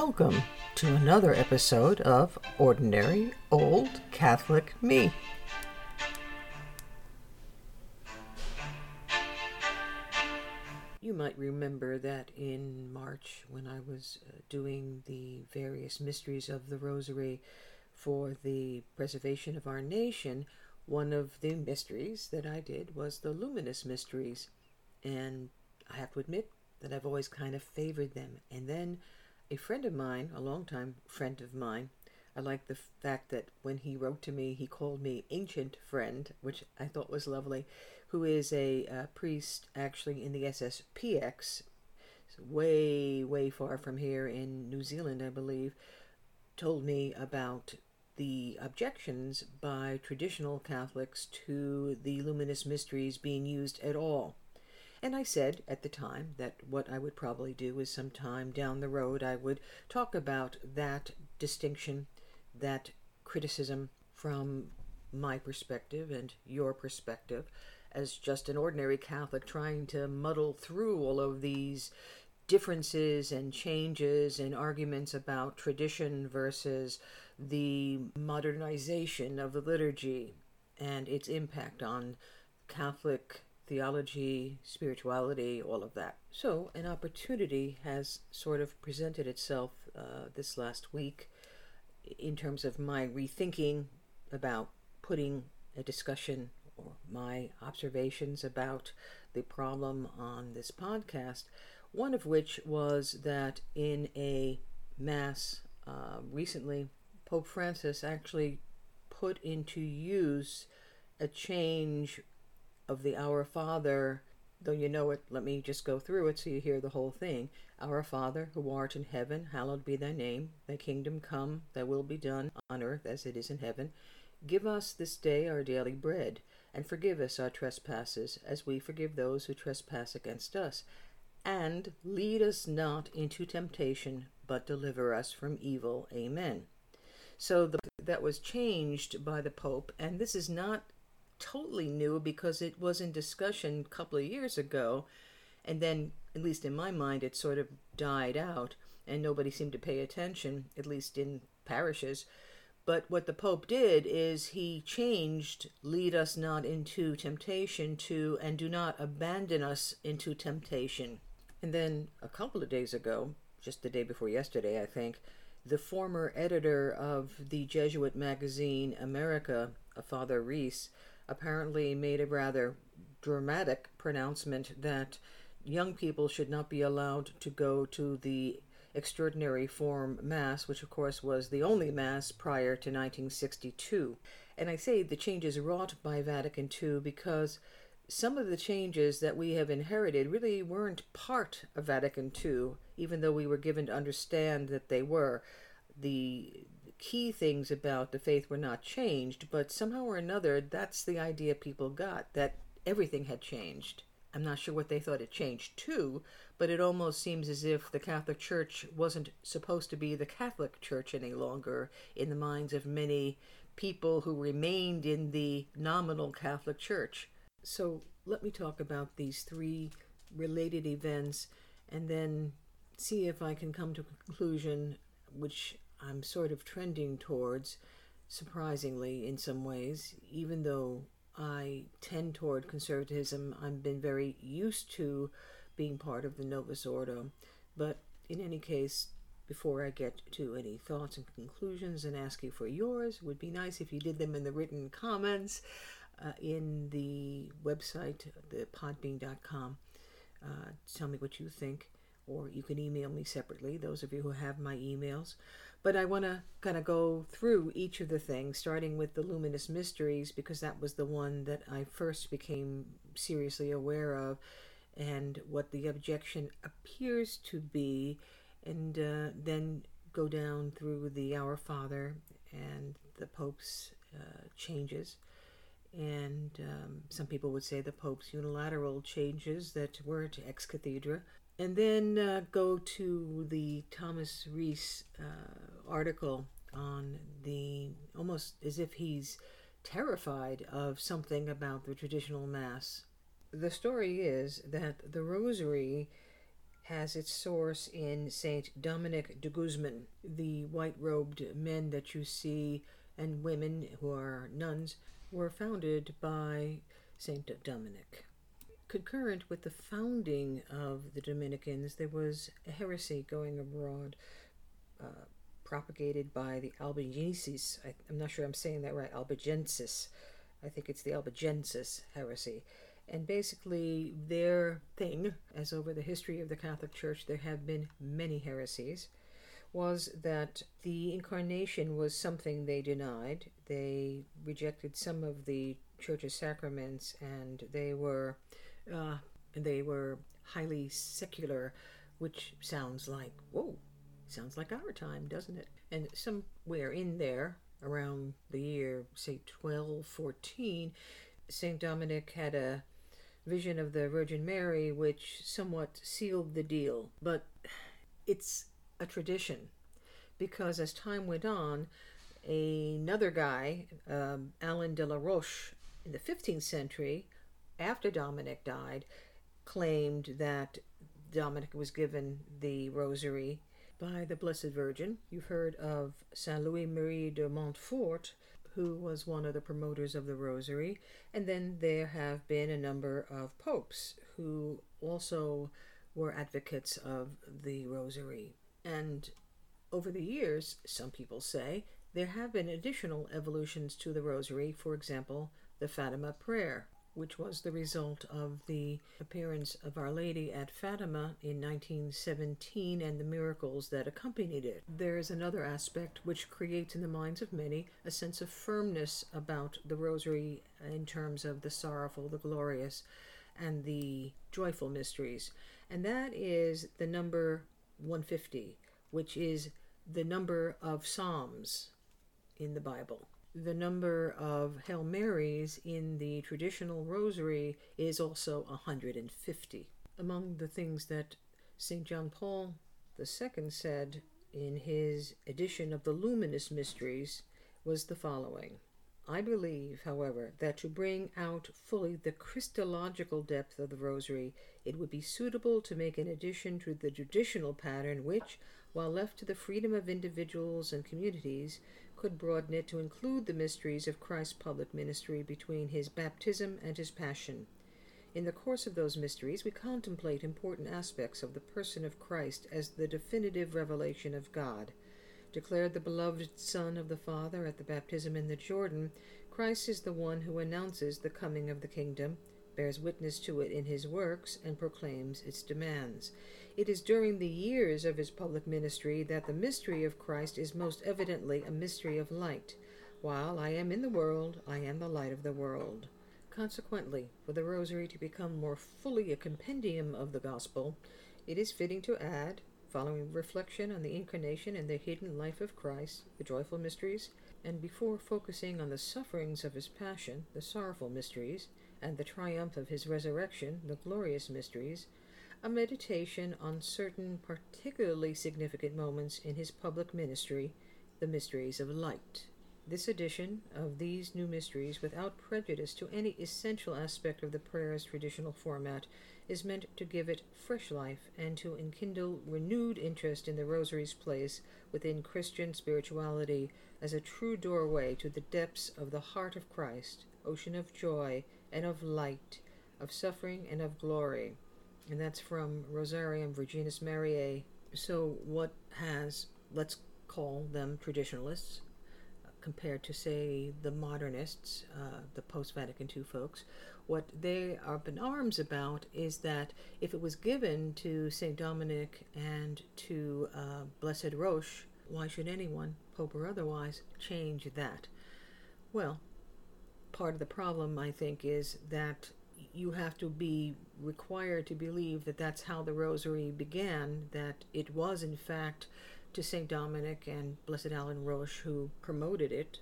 Welcome to another episode of Ordinary Old Catholic Me. You might remember that in March, when I was uh, doing the various mysteries of the Rosary for the preservation of our nation, one of the mysteries that I did was the Luminous Mysteries. And I have to admit that I've always kind of favored them. And then a friend of mine, a longtime friend of mine, I like the fact that when he wrote to me, he called me ancient friend, which I thought was lovely, who is a uh, priest actually in the SSPX, way, way far from here in New Zealand, I believe, told me about the objections by traditional Catholics to the luminous mysteries being used at all. And I said at the time that what I would probably do is sometime down the road I would talk about that distinction, that criticism from my perspective and your perspective as just an ordinary Catholic trying to muddle through all of these differences and changes and arguments about tradition versus the modernization of the liturgy and its impact on Catholic theology, spirituality, all of that. So, an opportunity has sort of presented itself uh, this last week in terms of my rethinking about putting a discussion or my observations about the problem on this podcast. One of which was that in a Mass uh, recently, Pope Francis actually put into use a change of the Our Father, though you know it, let me just go through it so you hear the whole thing. Our Father, who art in heaven, hallowed be thy name. Thy kingdom come, thy will be done, on earth as it is in heaven. Give us this day our daily bread, and forgive us our trespasses, as we forgive those who trespass against us. And lead us not into temptation, but deliver us from evil. Amen. So the, that was changed by the Pope, and this is not totally new because it was in discussion a couple of years ago, and then, at least in my mind, it sort of died out, and nobody seemed to pay attention, at least in parishes. But what the Pope did is he changed lead us not into temptation to and do not abandon us into temptation. And then a couple of days ago, just the day before yesterday, I think, the former editor of the Jesuit magazine America, a Father Reese, apparently made a rather dramatic pronouncement that young people should not be allowed to go to the extraordinary form mass, which of course was the only mass prior to 1962. And I say the changes wrought by Vatican II because some of the changes that we have inherited really weren't part of Vatican II, even though we were given to understand that they were. The key things about the faith were not changed, but somehow or another, that's the idea people got that everything had changed. I'm not sure what they thought it changed to, but it almost seems as if the Catholic Church wasn't supposed to be the Catholic Church any longer in the minds of many people who remained in the nominal Catholic Church. So let me talk about these three related events and then see if I can come to a conclusion which I'm sort of trending towards, surprisingly, in some ways, even though I tend toward conservatism. I've been very used to being part of the Novus Ordo. But in any case, before I get to any thoughts and conclusions and ask you for yours, it would be nice if you did them in the written comments uh, in the website, the podbean.com. Uh, tell me what you think, or you can email me separately, those of you who have my emails. But I want to kind of go through each of the things, starting with the Luminous Mysteries, because that was the one that I first became seriously aware of, and what the objection appears to be, and uh, then go down through the Our Father and the Pope's uh, changes. And um, some people would say the Pope's unilateral changes that were to ex cathedra and then uh, go to the Thomas Reese uh, article on the almost as if he's terrified of something about the traditional Mass. The story is that the Rosary has its source in Saint Dominic de Guzman. The white robed men that you see and women who are nuns were founded by Saint Dominic. Concurrent with the founding of the Dominicans, there was a heresy going abroad, uh, propagated by the Albigenses. I, am not sure I'm saying that right, Albigensis. I think it's the Albigensis heresy. And basically, their thing, as over the history of the Catholic Church, there have been many heresies, was that the incarnation was something they denied. They rejected some of the Church's sacraments, and they were, uh, they were highly secular, which sounds like whoa, sounds like our time, doesn't it? And somewhere in there, around the year say 1214, Saint Dominic had a vision of the Virgin Mary, which somewhat sealed the deal. But it's a tradition because as time went on, another guy, um, Alan de la Roche, in the 15th century, after Dominic died, claimed that Dominic was given the rosary by the Blessed Virgin. You've heard of Saint Louis Marie de Montfort, who was one of the promoters of the Rosary. And then there have been a number of popes who also were advocates of the Rosary. And over the years, some people say, there have been additional evolutions to the Rosary, for example, the Fatima prayer which was the result of the appearance of Our Lady at Fatima in 1917 and the miracles that accompanied it. There is another aspect which creates in the minds of many a sense of firmness about the Rosary in terms of the sorrowful, the glorious, and the joyful mysteries, and that is the number 150, which is the number of Psalms in the Bible the number of Hail Marys in the traditional rosary is also 150. Among the things that St. John Paul II said in his edition of the Luminous Mysteries was the following I believe, however, that to bring out fully the Christological depth of the Rosary, it would be suitable to make an addition to the traditional pattern which, while left to the freedom of individuals and communities, could broaden it to include the mysteries of Christ's public ministry between his baptism and his passion. In the course of those mysteries, we contemplate important aspects of the person of Christ as the definitive revelation of God. Declared the beloved Son of the Father at the baptism in the Jordan, Christ is the one who announces the coming of the kingdom, bears witness to it in his works, and proclaims its demands. It is during the years of his public ministry that the mystery of Christ is most evidently a mystery of light. While I am in the world, I am the light of the world. Consequently, for the Rosary to become more fully a compendium of the Gospel, it is fitting to add, following reflection on the Incarnation and the hidden life of Christ, the joyful mysteries, and before focusing on the sufferings of his passion, the sorrowful mysteries, and the triumph of his resurrection, the glorious mysteries, a meditation on certain particularly significant moments in his public ministry, the mysteries of light. This edition of these new mysteries, without prejudice to any essential aspect of the prayer's traditional format, is meant to give it fresh life and to enkindle renewed interest in the Rosary's place within Christian spirituality as a true doorway to the depths of the heart of Christ, ocean of joy and of light, of suffering and of glory and that's from Rosarium Virginis Mariae. So, what has, let's call them traditionalists, uh, compared to, say, the modernists, uh, the post Vatican II folks, what they are up in arms about is that if it was given to St. Dominic and to uh, Blessed Roche, why should anyone, Pope or otherwise, change that? Well, part of the problem, I think, is that you have to be required to believe that that's how the rosary began, that it was, in fact, to St. Dominic and Blessed Alan Roche who promoted it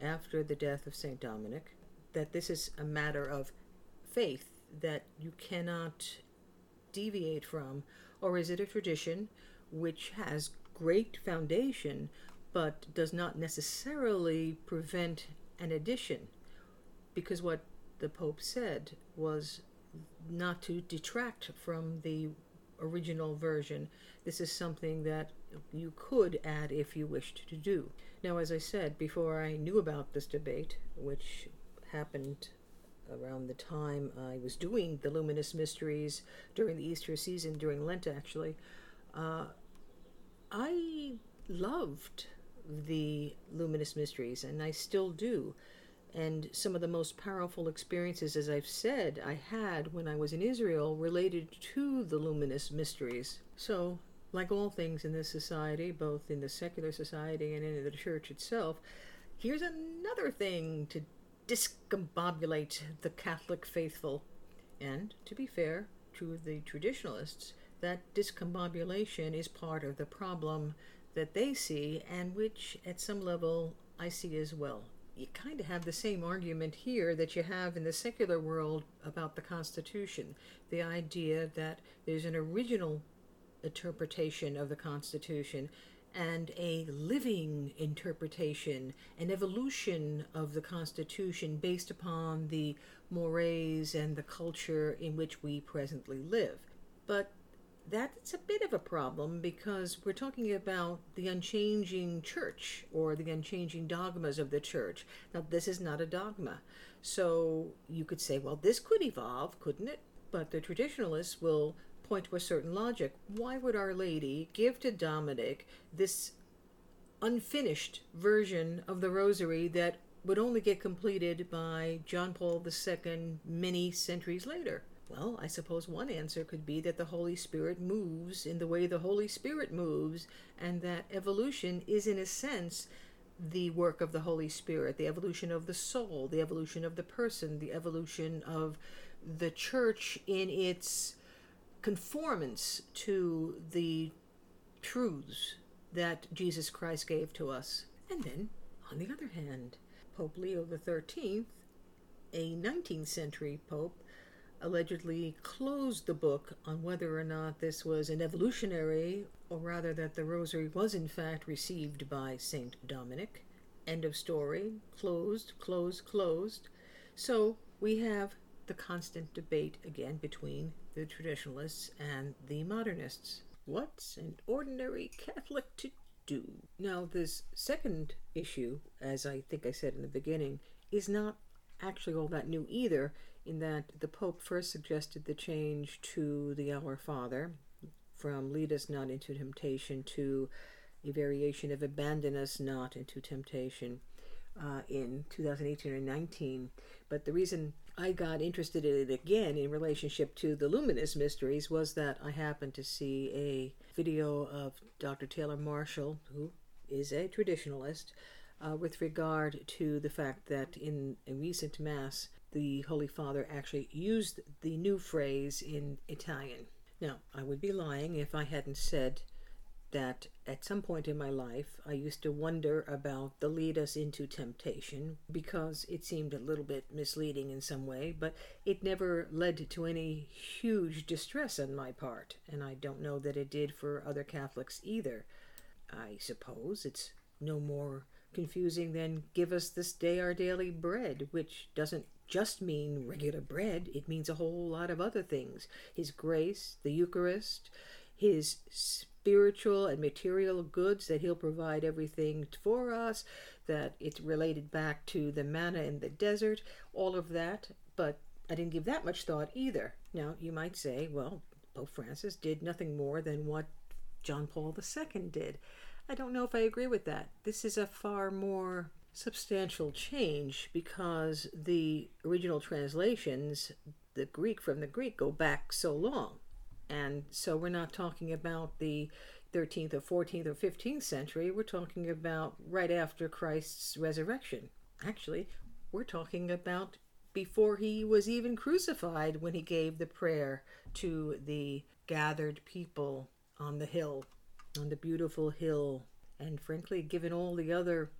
after the death of St. Dominic, that this is a matter of faith that you cannot deviate from, or is it a tradition which has great foundation but does not necessarily prevent an addition? Because what the Pope said was not to detract from the original version. This is something that you could add if you wished to do. Now, as I said, before I knew about this debate, which happened around the time I was doing the Luminous Mysteries during the Easter season, during Lent actually, uh, I loved the Luminous Mysteries, and I still do. And some of the most powerful experiences, as I've said, I had when I was in Israel related to the luminous mysteries. So, like all things in this society, both in the secular society and in the church itself, here's another thing to discombobulate the Catholic faithful. And, to be fair to the traditionalists, that discombobulation is part of the problem that they see and which, at some level, I see as well you kind of have the same argument here that you have in the secular world about the Constitution. The idea that there's an original interpretation of the Constitution and a living interpretation, an evolution of the Constitution based upon the mores and the culture in which we presently live. But that's a bit of a problem because we're talking about the unchanging church or the unchanging dogmas of the church. Now, this is not a dogma. So you could say, well, this could evolve, couldn't it? But the traditionalists will point to a certain logic. Why would Our Lady give to Dominic this unfinished version of the Rosary that would only get completed by John Paul II many centuries later? Well, I suppose one answer could be that the Holy Spirit moves in the way the Holy Spirit moves, and that evolution is, in a sense, the work of the Holy Spirit, the evolution of the soul, the evolution of the person, the evolution of the church in its conformance to the truths that Jesus Christ gave to us. And then, on the other hand, Pope Leo XIII, a 19th century pope, allegedly closed the book on whether or not this was an evolutionary, or rather that the rosary was in fact received by Saint Dominic. End of story. Closed, closed, closed. So we have the constant debate again between the traditionalists and the modernists. What's an ordinary Catholic to do? Now, this second issue, as I think I said in the beginning, is not actually all that new either in that the Pope first suggested the change to the Our Father from lead us not into temptation to a variation of abandon us not into temptation uh, in 2018 or 19. But the reason I got interested in it again in relationship to the luminous mysteries was that I happened to see a video of Dr. Taylor Marshall, who is a traditionalist, uh, with regard to the fact that in a recent Mass, the Holy Father actually used the new phrase in Italian. Now, I would be lying if I hadn't said that at some point in my life I used to wonder about the lead us into temptation because it seemed a little bit misleading in some way, but it never led to any huge distress on my part, and I don't know that it did for other Catholics either. I suppose it's no more confusing than give us this day our daily bread, which doesn't just mean regular bread, it means a whole lot of other things. His grace, the Eucharist, his spiritual and material goods that he'll provide everything for us, that it's related back to the manna in the desert, all of that. But I didn't give that much thought either. Now, you might say, well, Pope Francis did nothing more than what John Paul II did. I don't know if I agree with that. This is a far more substantial change because the original translations, the Greek from the Greek, go back so long. And so we're not talking about the 13th or 14th or 15th century, we're talking about right after Christ's resurrection. Actually, we're talking about before he was even crucified when he gave the prayer to the gathered people on the hill, on the beautiful hill. And frankly, given all the other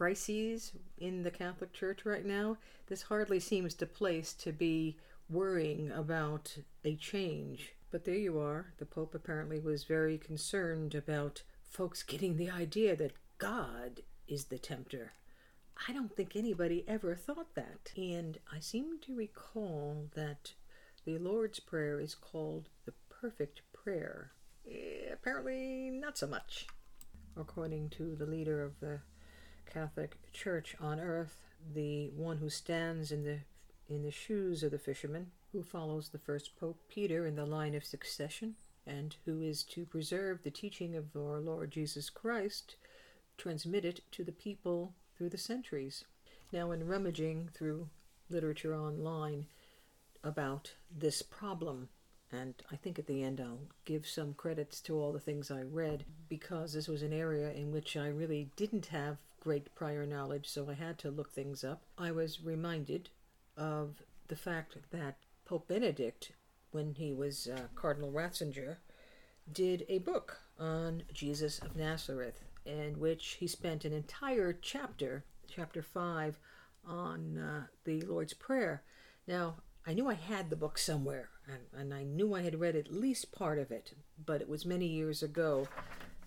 crises in the Catholic Church right now, this hardly seems to place to be worrying about a change. But there you are. The Pope apparently was very concerned about folks getting the idea that God is the tempter. I don't think anybody ever thought that. And I seem to recall that the Lord's Prayer is called the perfect Prayer. Eh, apparently, not so much. According to the leader of the Catholic Church on earth, the one who stands in the in the shoes of the fisherman, who follows the first Pope Peter in the line of succession, and who is to preserve the teaching of our Lord Jesus Christ, transmit it to the people through the centuries. Now, in rummaging through literature online about this problem, and I think at the end I'll give some credits to all the things I read because this was an area in which I really didn't have great prior knowledge, so I had to look things up. I was reminded of the fact that Pope Benedict, when he was uh, Cardinal Ratzinger, did a book on Jesus of Nazareth, in which he spent an entire chapter, chapter 5, on uh, the Lord's Prayer. Now, I knew I had the book somewhere, and, and, I knew I had read at least part of it, but it was many years ago.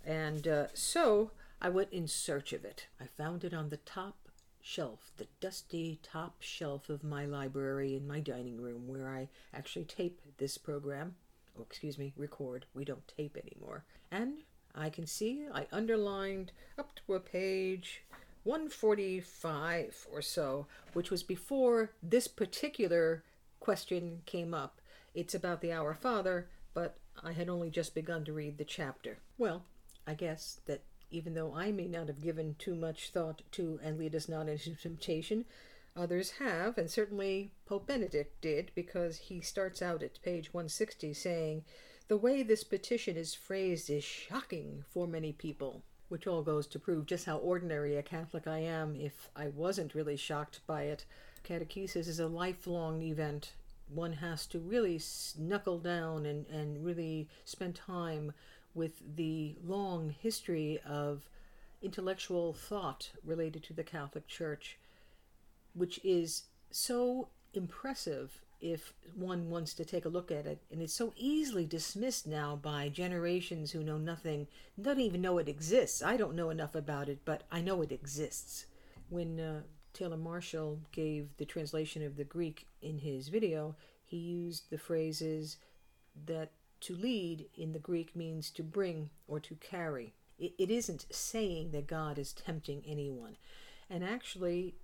And uh, so I went in search of it. I found it on the top shelf, the dusty top shelf of my library in my dining room, where I actually tape this program. Oh, excuse me, record. We don't tape anymore. And I can see I underlined up to a page 145 or so, which was before this particular question came up. It's about the Our Father, but I had only just begun to read the chapter. Well, I guess that even though I may not have given too much thought to and lead us not into temptation, others have, and certainly Pope Benedict did, because he starts out at page 160 saying, The way this petition is phrased is shocking for many people. Which all goes to prove just how ordinary a Catholic I am if I wasn't really shocked by it. Catechesis is a lifelong event. One has to really knuckle down and, and really spend time with the long history of intellectual thought related to the Catholic Church, which is so impressive if one wants to take a look at it. And it's so easily dismissed now by generations who know nothing, don't even know it exists. I don't know enough about it, but I know it exists. When uh, Taylor Marshall gave the translation of the Greek in his video, he used the phrases that to lead in the Greek means to bring or to carry. It, it isn't saying that God is tempting anyone. And actually,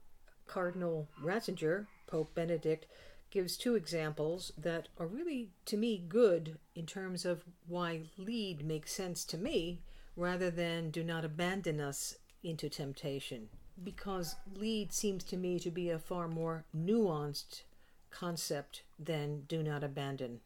Cardinal Ratzinger, Pope Benedict, gives two examples that are really, to me, good in terms of why lead makes sense to me rather than do not abandon us into temptation. Because lead seems to me to be a far more nuanced concept than do not abandon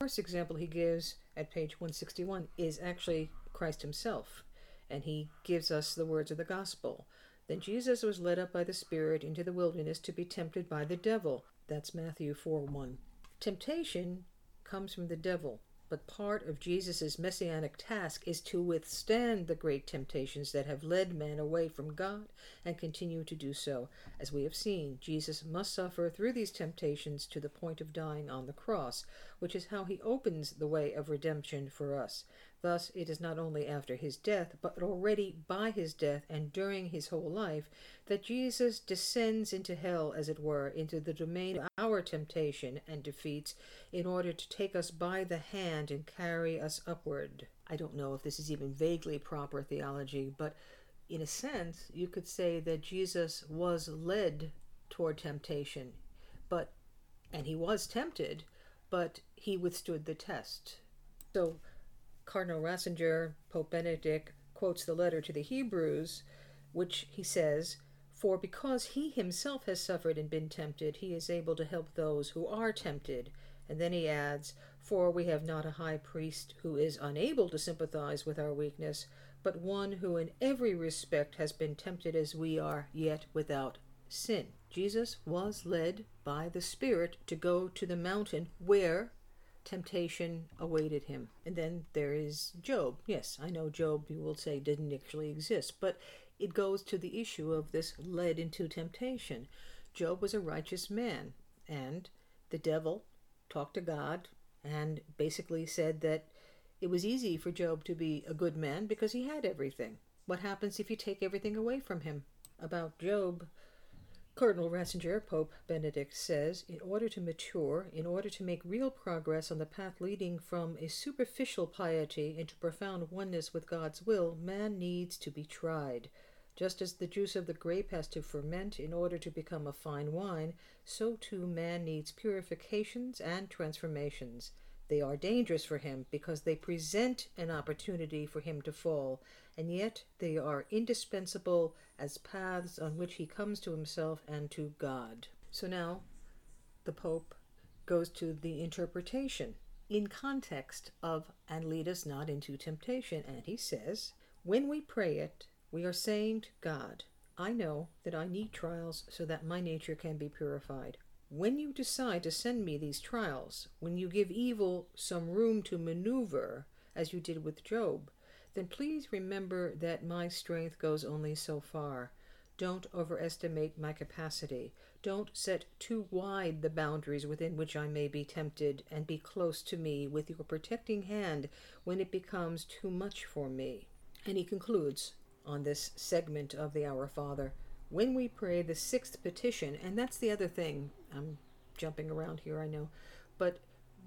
first example he gives at page 161 is actually Christ himself, and he gives us the words of the gospel. Then Jesus was led up by the Spirit into the wilderness to be tempted by the devil. That's Matthew 4 1. Temptation comes from the devil. But part of Jesus' messianic task is to withstand the great temptations that have led man away from God and continue to do so. As we have seen, Jesus must suffer through these temptations to the point of dying on the cross, which is how he opens the way of redemption for us. Thus, it is not only after his death, but already by his death and during his whole life, that Jesus descends into hell, as it were, into the domain of our temptation and defeats, in order to take us by the hand and carry us upward. I don't know if this is even vaguely proper theology, but in a sense, you could say that Jesus was led toward temptation, but and he was tempted, but he withstood the test. So Cardinal Ratzinger, Pope Benedict, quotes the letter to the Hebrews, which he says, For because he himself has suffered and been tempted, he is able to help those who are tempted. And then he adds, For we have not a high priest who is unable to sympathize with our weakness, but one who in every respect has been tempted as we are, yet without sin. Jesus was led by the Spirit to go to the mountain where temptation awaited him. And then there is Job. Yes, I know Job, you will say, didn't actually exist, but it goes to the issue of this led into temptation. Job was a righteous man, and the devil talked to God and basically said that it was easy for Job to be a good man because he had everything. What happens if you take everything away from him? About Job, Cardinal Ratzinger, Pope Benedict, says in order to mature, in order to make real progress on the path leading from a superficial piety into profound oneness with God's will, man needs to be tried. Just as the juice of the grape has to ferment in order to become a fine wine, so too man needs purifications and transformations. They are dangerous for him because they present an opportunity for him to fall, and yet they are indispensable as paths on which he comes to himself and to God. So now the Pope goes to the interpretation in context of and lead us not into temptation. And he says, when we pray it, we are saying to God, I know that I need trials so that my nature can be purified. When you decide to send me these trials, when you give evil some room to maneuver, as you did with Job, then please remember that my strength goes only so far. Don't overestimate my capacity. Don't set too wide the boundaries within which I may be tempted, and be close to me with your protecting hand when it becomes too much for me. And he concludes on this segment of the Our Father when we pray the sixth petition, and that's the other thing, I'm jumping around here, I know, but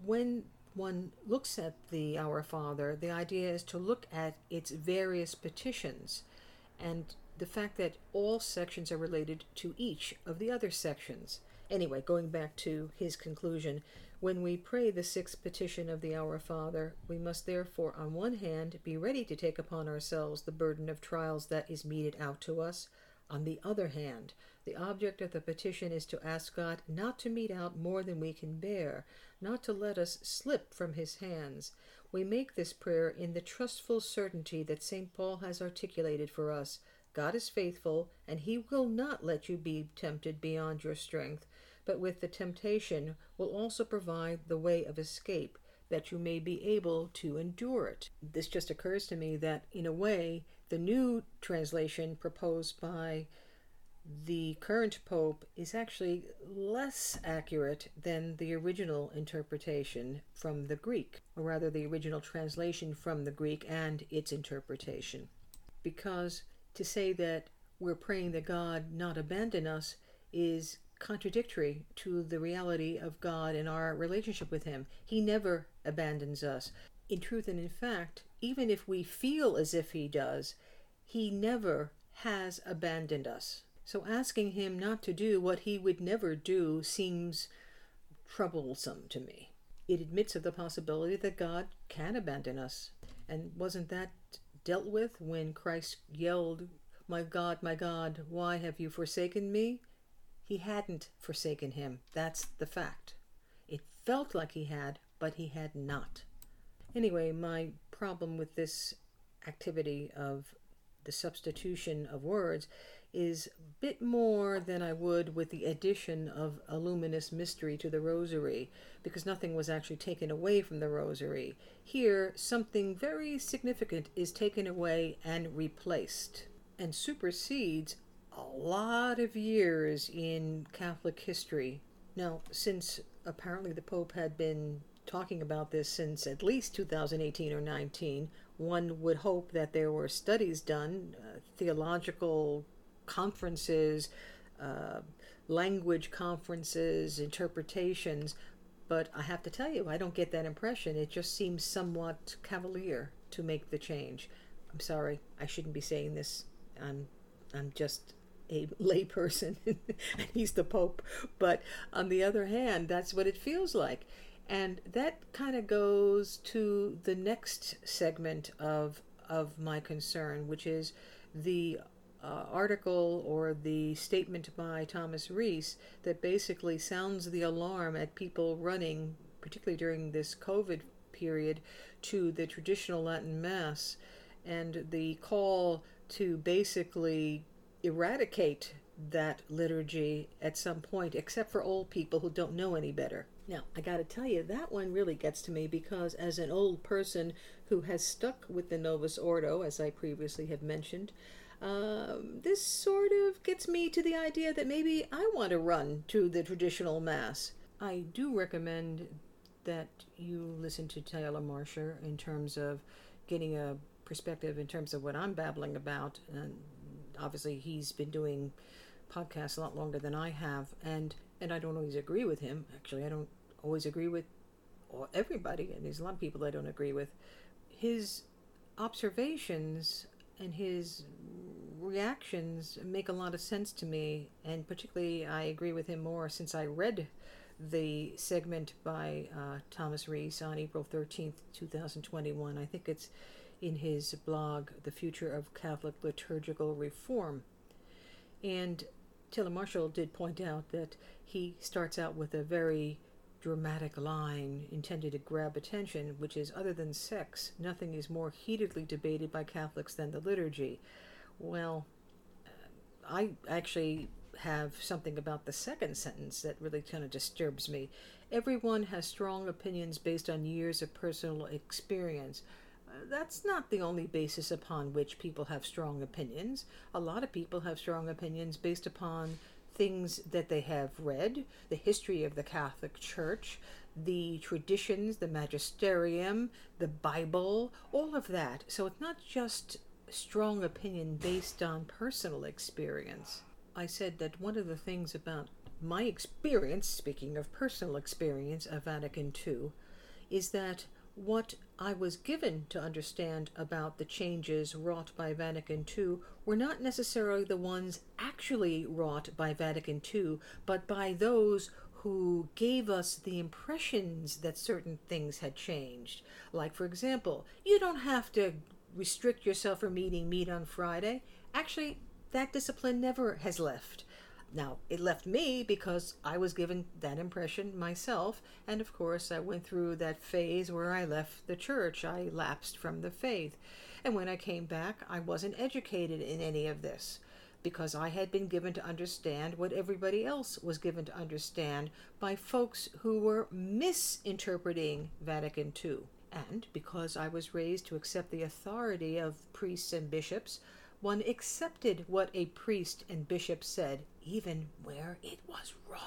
when one looks at the Our Father, the idea is to look at its various petitions and the fact that all sections are related to each of the other sections. Anyway, going back to his conclusion, when we pray the sixth petition of the Our Father, we must therefore, on one hand, be ready to take upon ourselves the burden of trials that is meted out to us. On the other hand, the object of the petition is to ask God not to mete out more than we can bear, not to let us slip from his hands. We make this prayer in the trustful certainty that St. Paul has articulated for us. God is faithful, and he will not let you be tempted beyond your strength, but with the temptation will also provide the way of escape, that you may be able to endure it. This just occurs to me that, in a way, the new translation proposed by the current pope is actually less accurate than the original interpretation from the Greek, or rather, the original translation from the Greek and its interpretation. Because to say that we're praying that God not abandon us is contradictory to the reality of God and our relationship with Him. He never abandons us. In truth and in fact, even if we feel as if He does, He never has abandoned us. So asking him not to do what he would never do seems troublesome to me. It admits of the possibility that God can abandon us. And wasn't that dealt with when Christ yelled, My God, my God, why have you forsaken me? He hadn't forsaken him. That's the fact. It felt like he had, but he had not. Anyway, my problem with this activity of the substitution of words is a bit more than I would with the addition of a luminous mystery to the rosary, because nothing was actually taken away from the rosary. Here, something very significant is taken away and replaced, and supersedes a lot of years in Catholic history. Now, since apparently the Pope had been talking about this since at least 2018 or 19, one would hope that there were studies done, uh, theological conferences, uh, language conferences, interpretations, but I have to tell you, I don't get that impression. It just seems somewhat cavalier to make the change. I'm sorry, I shouldn't be saying this. I'm, I'm just a layperson, and he's the Pope. But on the other hand, that's what it feels like. And that kind of goes to the next segment of of my concern, which is the uh, article or the statement by Thomas Reese that basically sounds the alarm at people running, particularly during this COVID period, to the traditional Latin Mass and the call to basically eradicate that liturgy at some point, except for old people who don't know any better. Now, I got to tell you, that one really gets to me because, as an old person who has stuck with the Novus Ordo, as I previously have mentioned, um, this sort of gets me to the idea that maybe I want to run to the traditional Mass. I do recommend that you listen to Taylor Marshall in terms of getting a perspective in terms of what I'm babbling about. And obviously, he's been doing podcasts a lot longer than I have, and and I don't always agree with him. Actually, I don't always agree with everybody, and there's a lot of people I don't agree with. His observations and his reactions make a lot of sense to me, and particularly I agree with him more since I read the segment by uh, Thomas Reese on April 13th, 2021. I think it's in his blog, The Future of Catholic Liturgical Reform. And Taylor Marshall did point out that he starts out with a very dramatic line intended to grab attention, which is other than sex, nothing is more heatedly debated by Catholics than the liturgy. Well, uh, I actually have something about the second sentence that really kind of disturbs me. Everyone has strong opinions based on years of personal experience. That's not the only basis upon which people have strong opinions. A lot of people have strong opinions based upon things that they have read, the history of the Catholic Church, the traditions, the magisterium, the Bible, all of that. So it's not just strong opinion based on personal experience. I said that one of the things about my experience, speaking of personal experience of Vatican II, is that what I was given to understand about the changes wrought by Vatican II were not necessarily the ones actually wrought by Vatican II, but by those who gave us the impressions that certain things had changed. Like, for example, you don't have to restrict yourself from eating meat on Friday. Actually, that discipline never has left. Now, it left me because I was given that impression myself, and of course, I went through that phase where I left the church. I lapsed from the faith. And when I came back, I wasn't educated in any of this because I had been given to understand what everybody else was given to understand by folks who were misinterpreting Vatican II. And because I was raised to accept the authority of priests and bishops, one accepted what a priest and bishop said, even where it was wrong.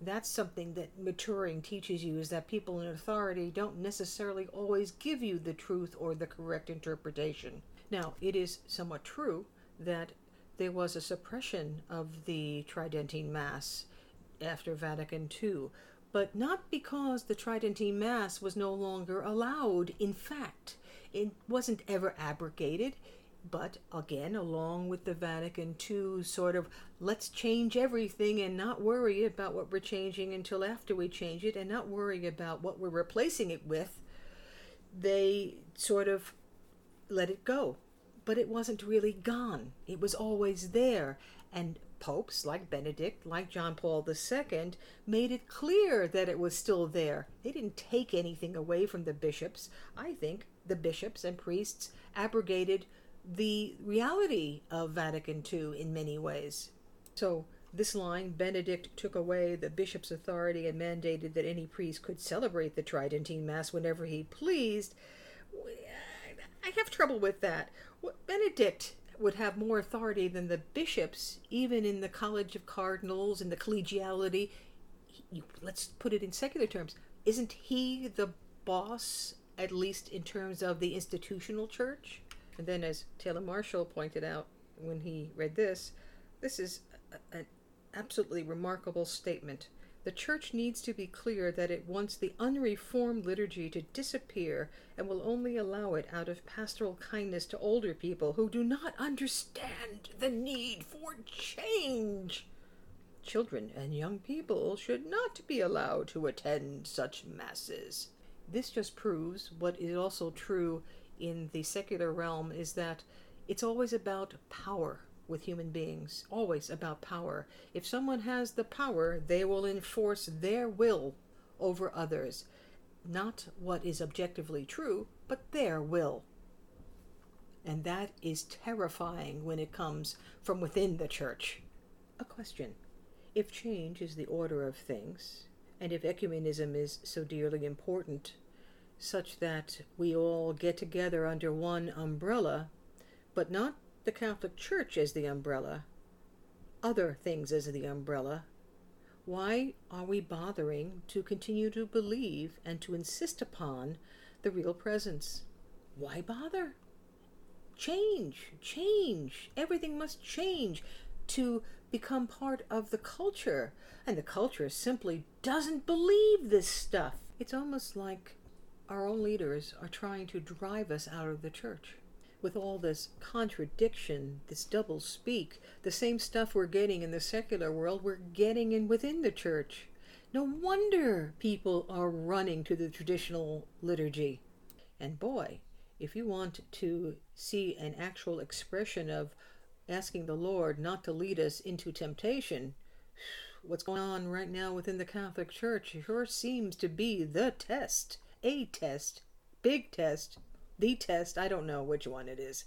That's something that maturing teaches you is that people in authority don't necessarily always give you the truth or the correct interpretation. Now, it is somewhat true that there was a suppression of the Tridentine Mass after Vatican II, but not because the Tridentine Mass was no longer allowed. In fact, it wasn't ever abrogated but again, along with the Vatican II sort of let's change everything and not worry about what we're changing until after we change it and not worry about what we're replacing it with, they sort of let it go. But it wasn't really gone, it was always there. And popes like Benedict, like John Paul II, made it clear that it was still there. They didn't take anything away from the bishops. I think the bishops and priests abrogated the reality of Vatican II in many ways. So, this line Benedict took away the bishop's authority and mandated that any priest could celebrate the Tridentine Mass whenever he pleased. I have trouble with that. Benedict would have more authority than the bishops, even in the College of Cardinals and the collegiality. let's put it in secular terms. Isn't he the boss, at least in terms of the institutional church? And then, as Taylor Marshall pointed out when he read this, this is an absolutely remarkable statement. The Church needs to be clear that it wants the unreformed liturgy to disappear and will only allow it out of pastoral kindness to older people who do not understand the need for change. Children and young people should not be allowed to attend such masses. This just proves what is also true in the secular realm is that it's always about power with human beings, always about power. If someone has the power, they will enforce their will over others. Not what is objectively true, but their will. And that is terrifying when it comes from within the church. A question If change is the order of things, and if ecumenism is so dearly important such that we all get together under one umbrella, but not the Catholic Church as the umbrella, other things as the umbrella, why are we bothering to continue to believe and to insist upon the real presence? Why bother? Change, change. Everything must change. to become part of the culture, and the culture simply doesn't believe this stuff. It's almost like our own leaders are trying to drive us out of the church. With all this contradiction, this double speak, the same stuff we're getting in the secular world, we're getting in within the church. No wonder people are running to the traditional liturgy. And boy, if you want to see an actual expression of asking the Lord not to lead us into temptation, what's going on right now within the Catholic Church sure seems to be the test. A test. Big test. The test. I don't know which one it is.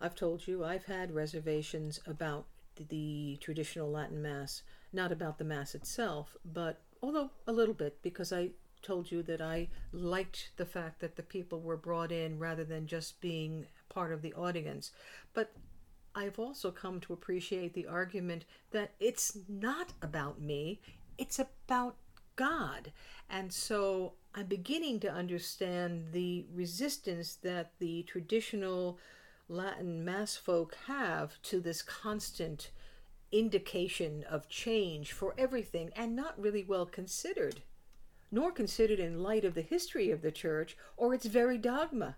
I've told you I've had reservations about the traditional Latin Mass, not about the Mass itself, but although a little bit, because I told you that I liked the fact that the people were brought in rather than just being part of the audience. But I've also come to appreciate the argument that it's not about me, it's about God. And so I'm beginning to understand the resistance that the traditional Latin mass folk have to this constant indication of change for everything and not really well considered, nor considered in light of the history of the church or its very dogma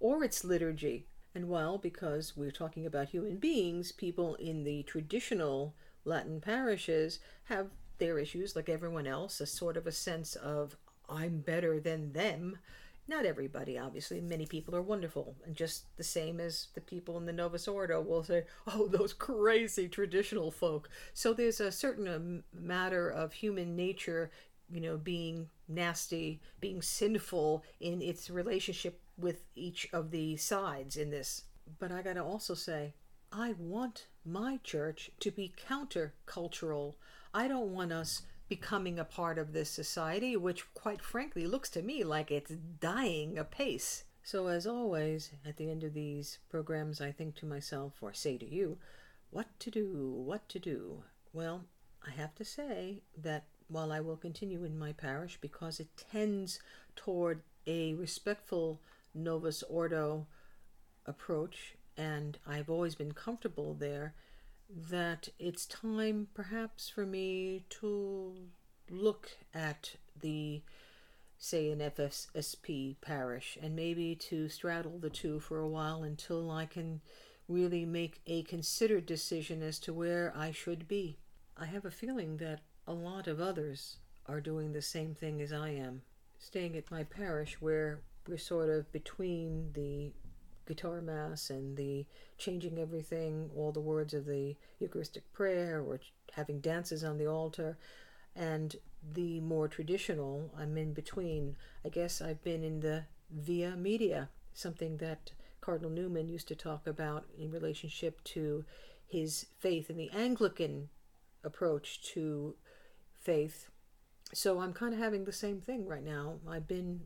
or its liturgy. And while, because we're talking about human beings, people in the traditional Latin parishes have their issues like everyone else, a sort of a sense of I'm better than them not everybody, obviously. Many people are wonderful, and just the same as the people in the Novus Ordo will say, "Oh, those crazy traditional folk." So there's a certain um, matter of human nature, you know, being nasty, being sinful in its relationship with each of the sides in this. But I got to also say, I want my church to be countercultural. I don't want us becoming a part of this society, which, quite frankly, looks to me like it's dying apace. So, as always, at the end of these programs, I think to myself, or say to you, what to do, what to do. Well, I have to say that while I will continue in my parish because it tends toward a respectful Novus Ordo approach, and I've always been comfortable there, that it's time perhaps for me to look at the say an FSP parish and maybe to straddle the two for a while until I can really make a considered decision as to where I should be. I have a feeling that a lot of others are doing the same thing as I am, staying at my parish where we're sort of between the guitar mass and the changing everything, all the words of the Eucharistic prayer, or having dances on the altar, and the more traditional, I'm in between. I guess I've been in the via media, something that Cardinal Newman used to talk about in relationship to his faith and the Anglican approach to faith. So I'm kind of having the same thing right now. I've been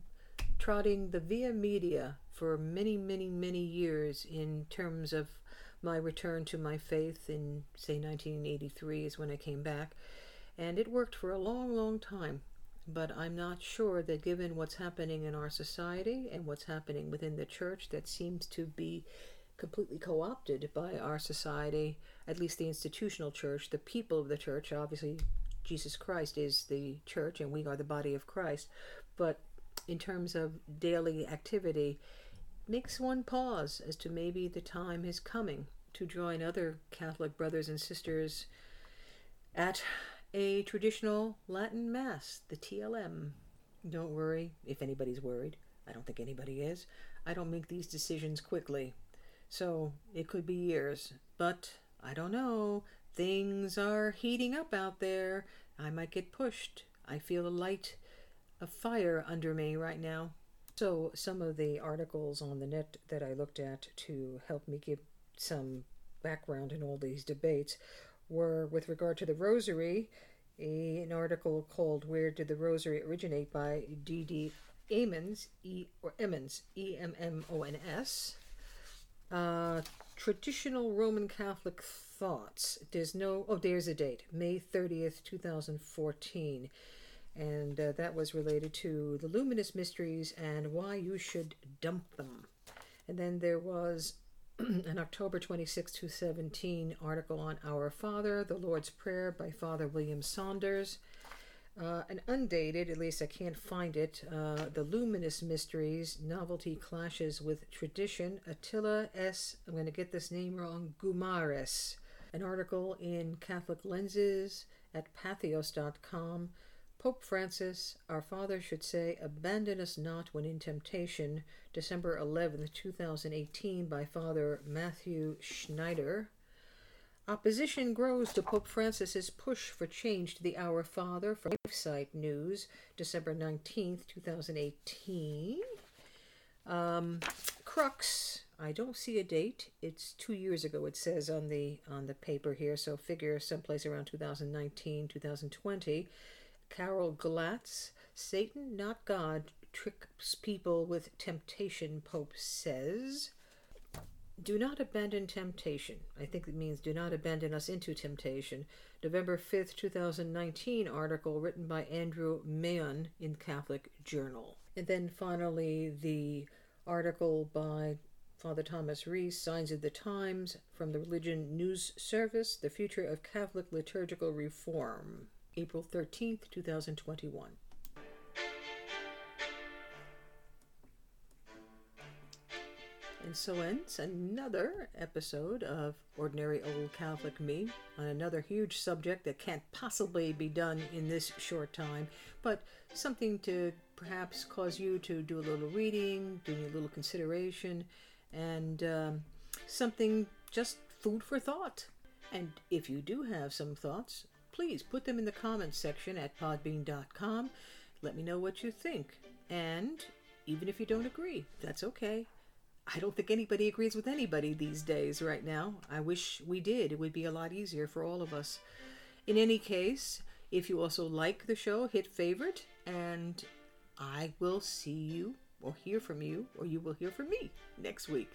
trotting the via media for many, many, many years in terms of my return to my faith in, say, 1983 is when I came back. And it worked for a long, long time. But I'm not sure that given what's happening in our society and what's happening within the church, that seems to be completely co opted by our society, at least the institutional church, the people of the church. Obviously, Jesus Christ is the church and we are the body of Christ. But in terms of daily activity, makes one pause as to maybe the time is coming to join other Catholic brothers and sisters at a traditional Latin Mass, the TLM. Don't worry if anybody's worried. I don't think anybody is. I don't make these decisions quickly. So it could be years, but I don't know. Things are heating up out there. I might get pushed. I feel a light of fire under me right now. So, some of the articles on the net that I looked at to help me give some background in all these debates were with regard to the rosary, a, an article called Where Did the Rosary Originate by D.D. Emmons, E or Emmons, E M M O N S. Uh, traditional Roman Catholic thoughts. There's no, oh, there's a date, May 30th, 2014 and uh, that was related to the luminous mysteries and why you should dump them. And then there was an October 26, 2017 article on Our Father, the Lord's Prayer by Father William Saunders. Uh, an undated, at least I can't find it, uh, The Luminous Mysteries, Novelty Clashes with Tradition, Atila S., I'm going to get this name wrong, Guimarães. An article in Catholic Lenses at patheos.com. Pope Francis, Our Father should say, Abandon us not when in temptation, December 11, 2018, by Father Matthew Schneider. Opposition grows to Pope Francis's push for change to the Our Father from LifeSite News, December 19th, 2018. Um, Crux, I don't see a date. It's two years ago, it says on the on the paper here, so figure someplace around 2019, 2020. Carol Glatz, Satan, not God, tricks people with temptation, Pope says. Do not abandon temptation. I think it means do not abandon us into temptation. November 5th, 2019 article written by Andrew Mayon in Catholic Journal. And then finally, the article by Father Thomas Reese, Signs of the Times, from the Religion News Service, The Future of Catholic Liturgical Reform, April 13th, 2021. And so ends another episode of Ordinary Old Catholic Me on another huge subject that can't possibly be done in this short time, but something to perhaps cause you to do a little reading, doing a little consideration, and um, something just food for thought. And if you do have some thoughts, please put them in the comments section at podbean.com. Let me know what you think. And even if you don't agree, that's okay. I don't think anybody agrees with anybody these days right now. I wish we did. It would be a lot easier for all of us. In any case, if you also like the show, hit favorite, and I will see you or hear from you, or you will hear from me next week.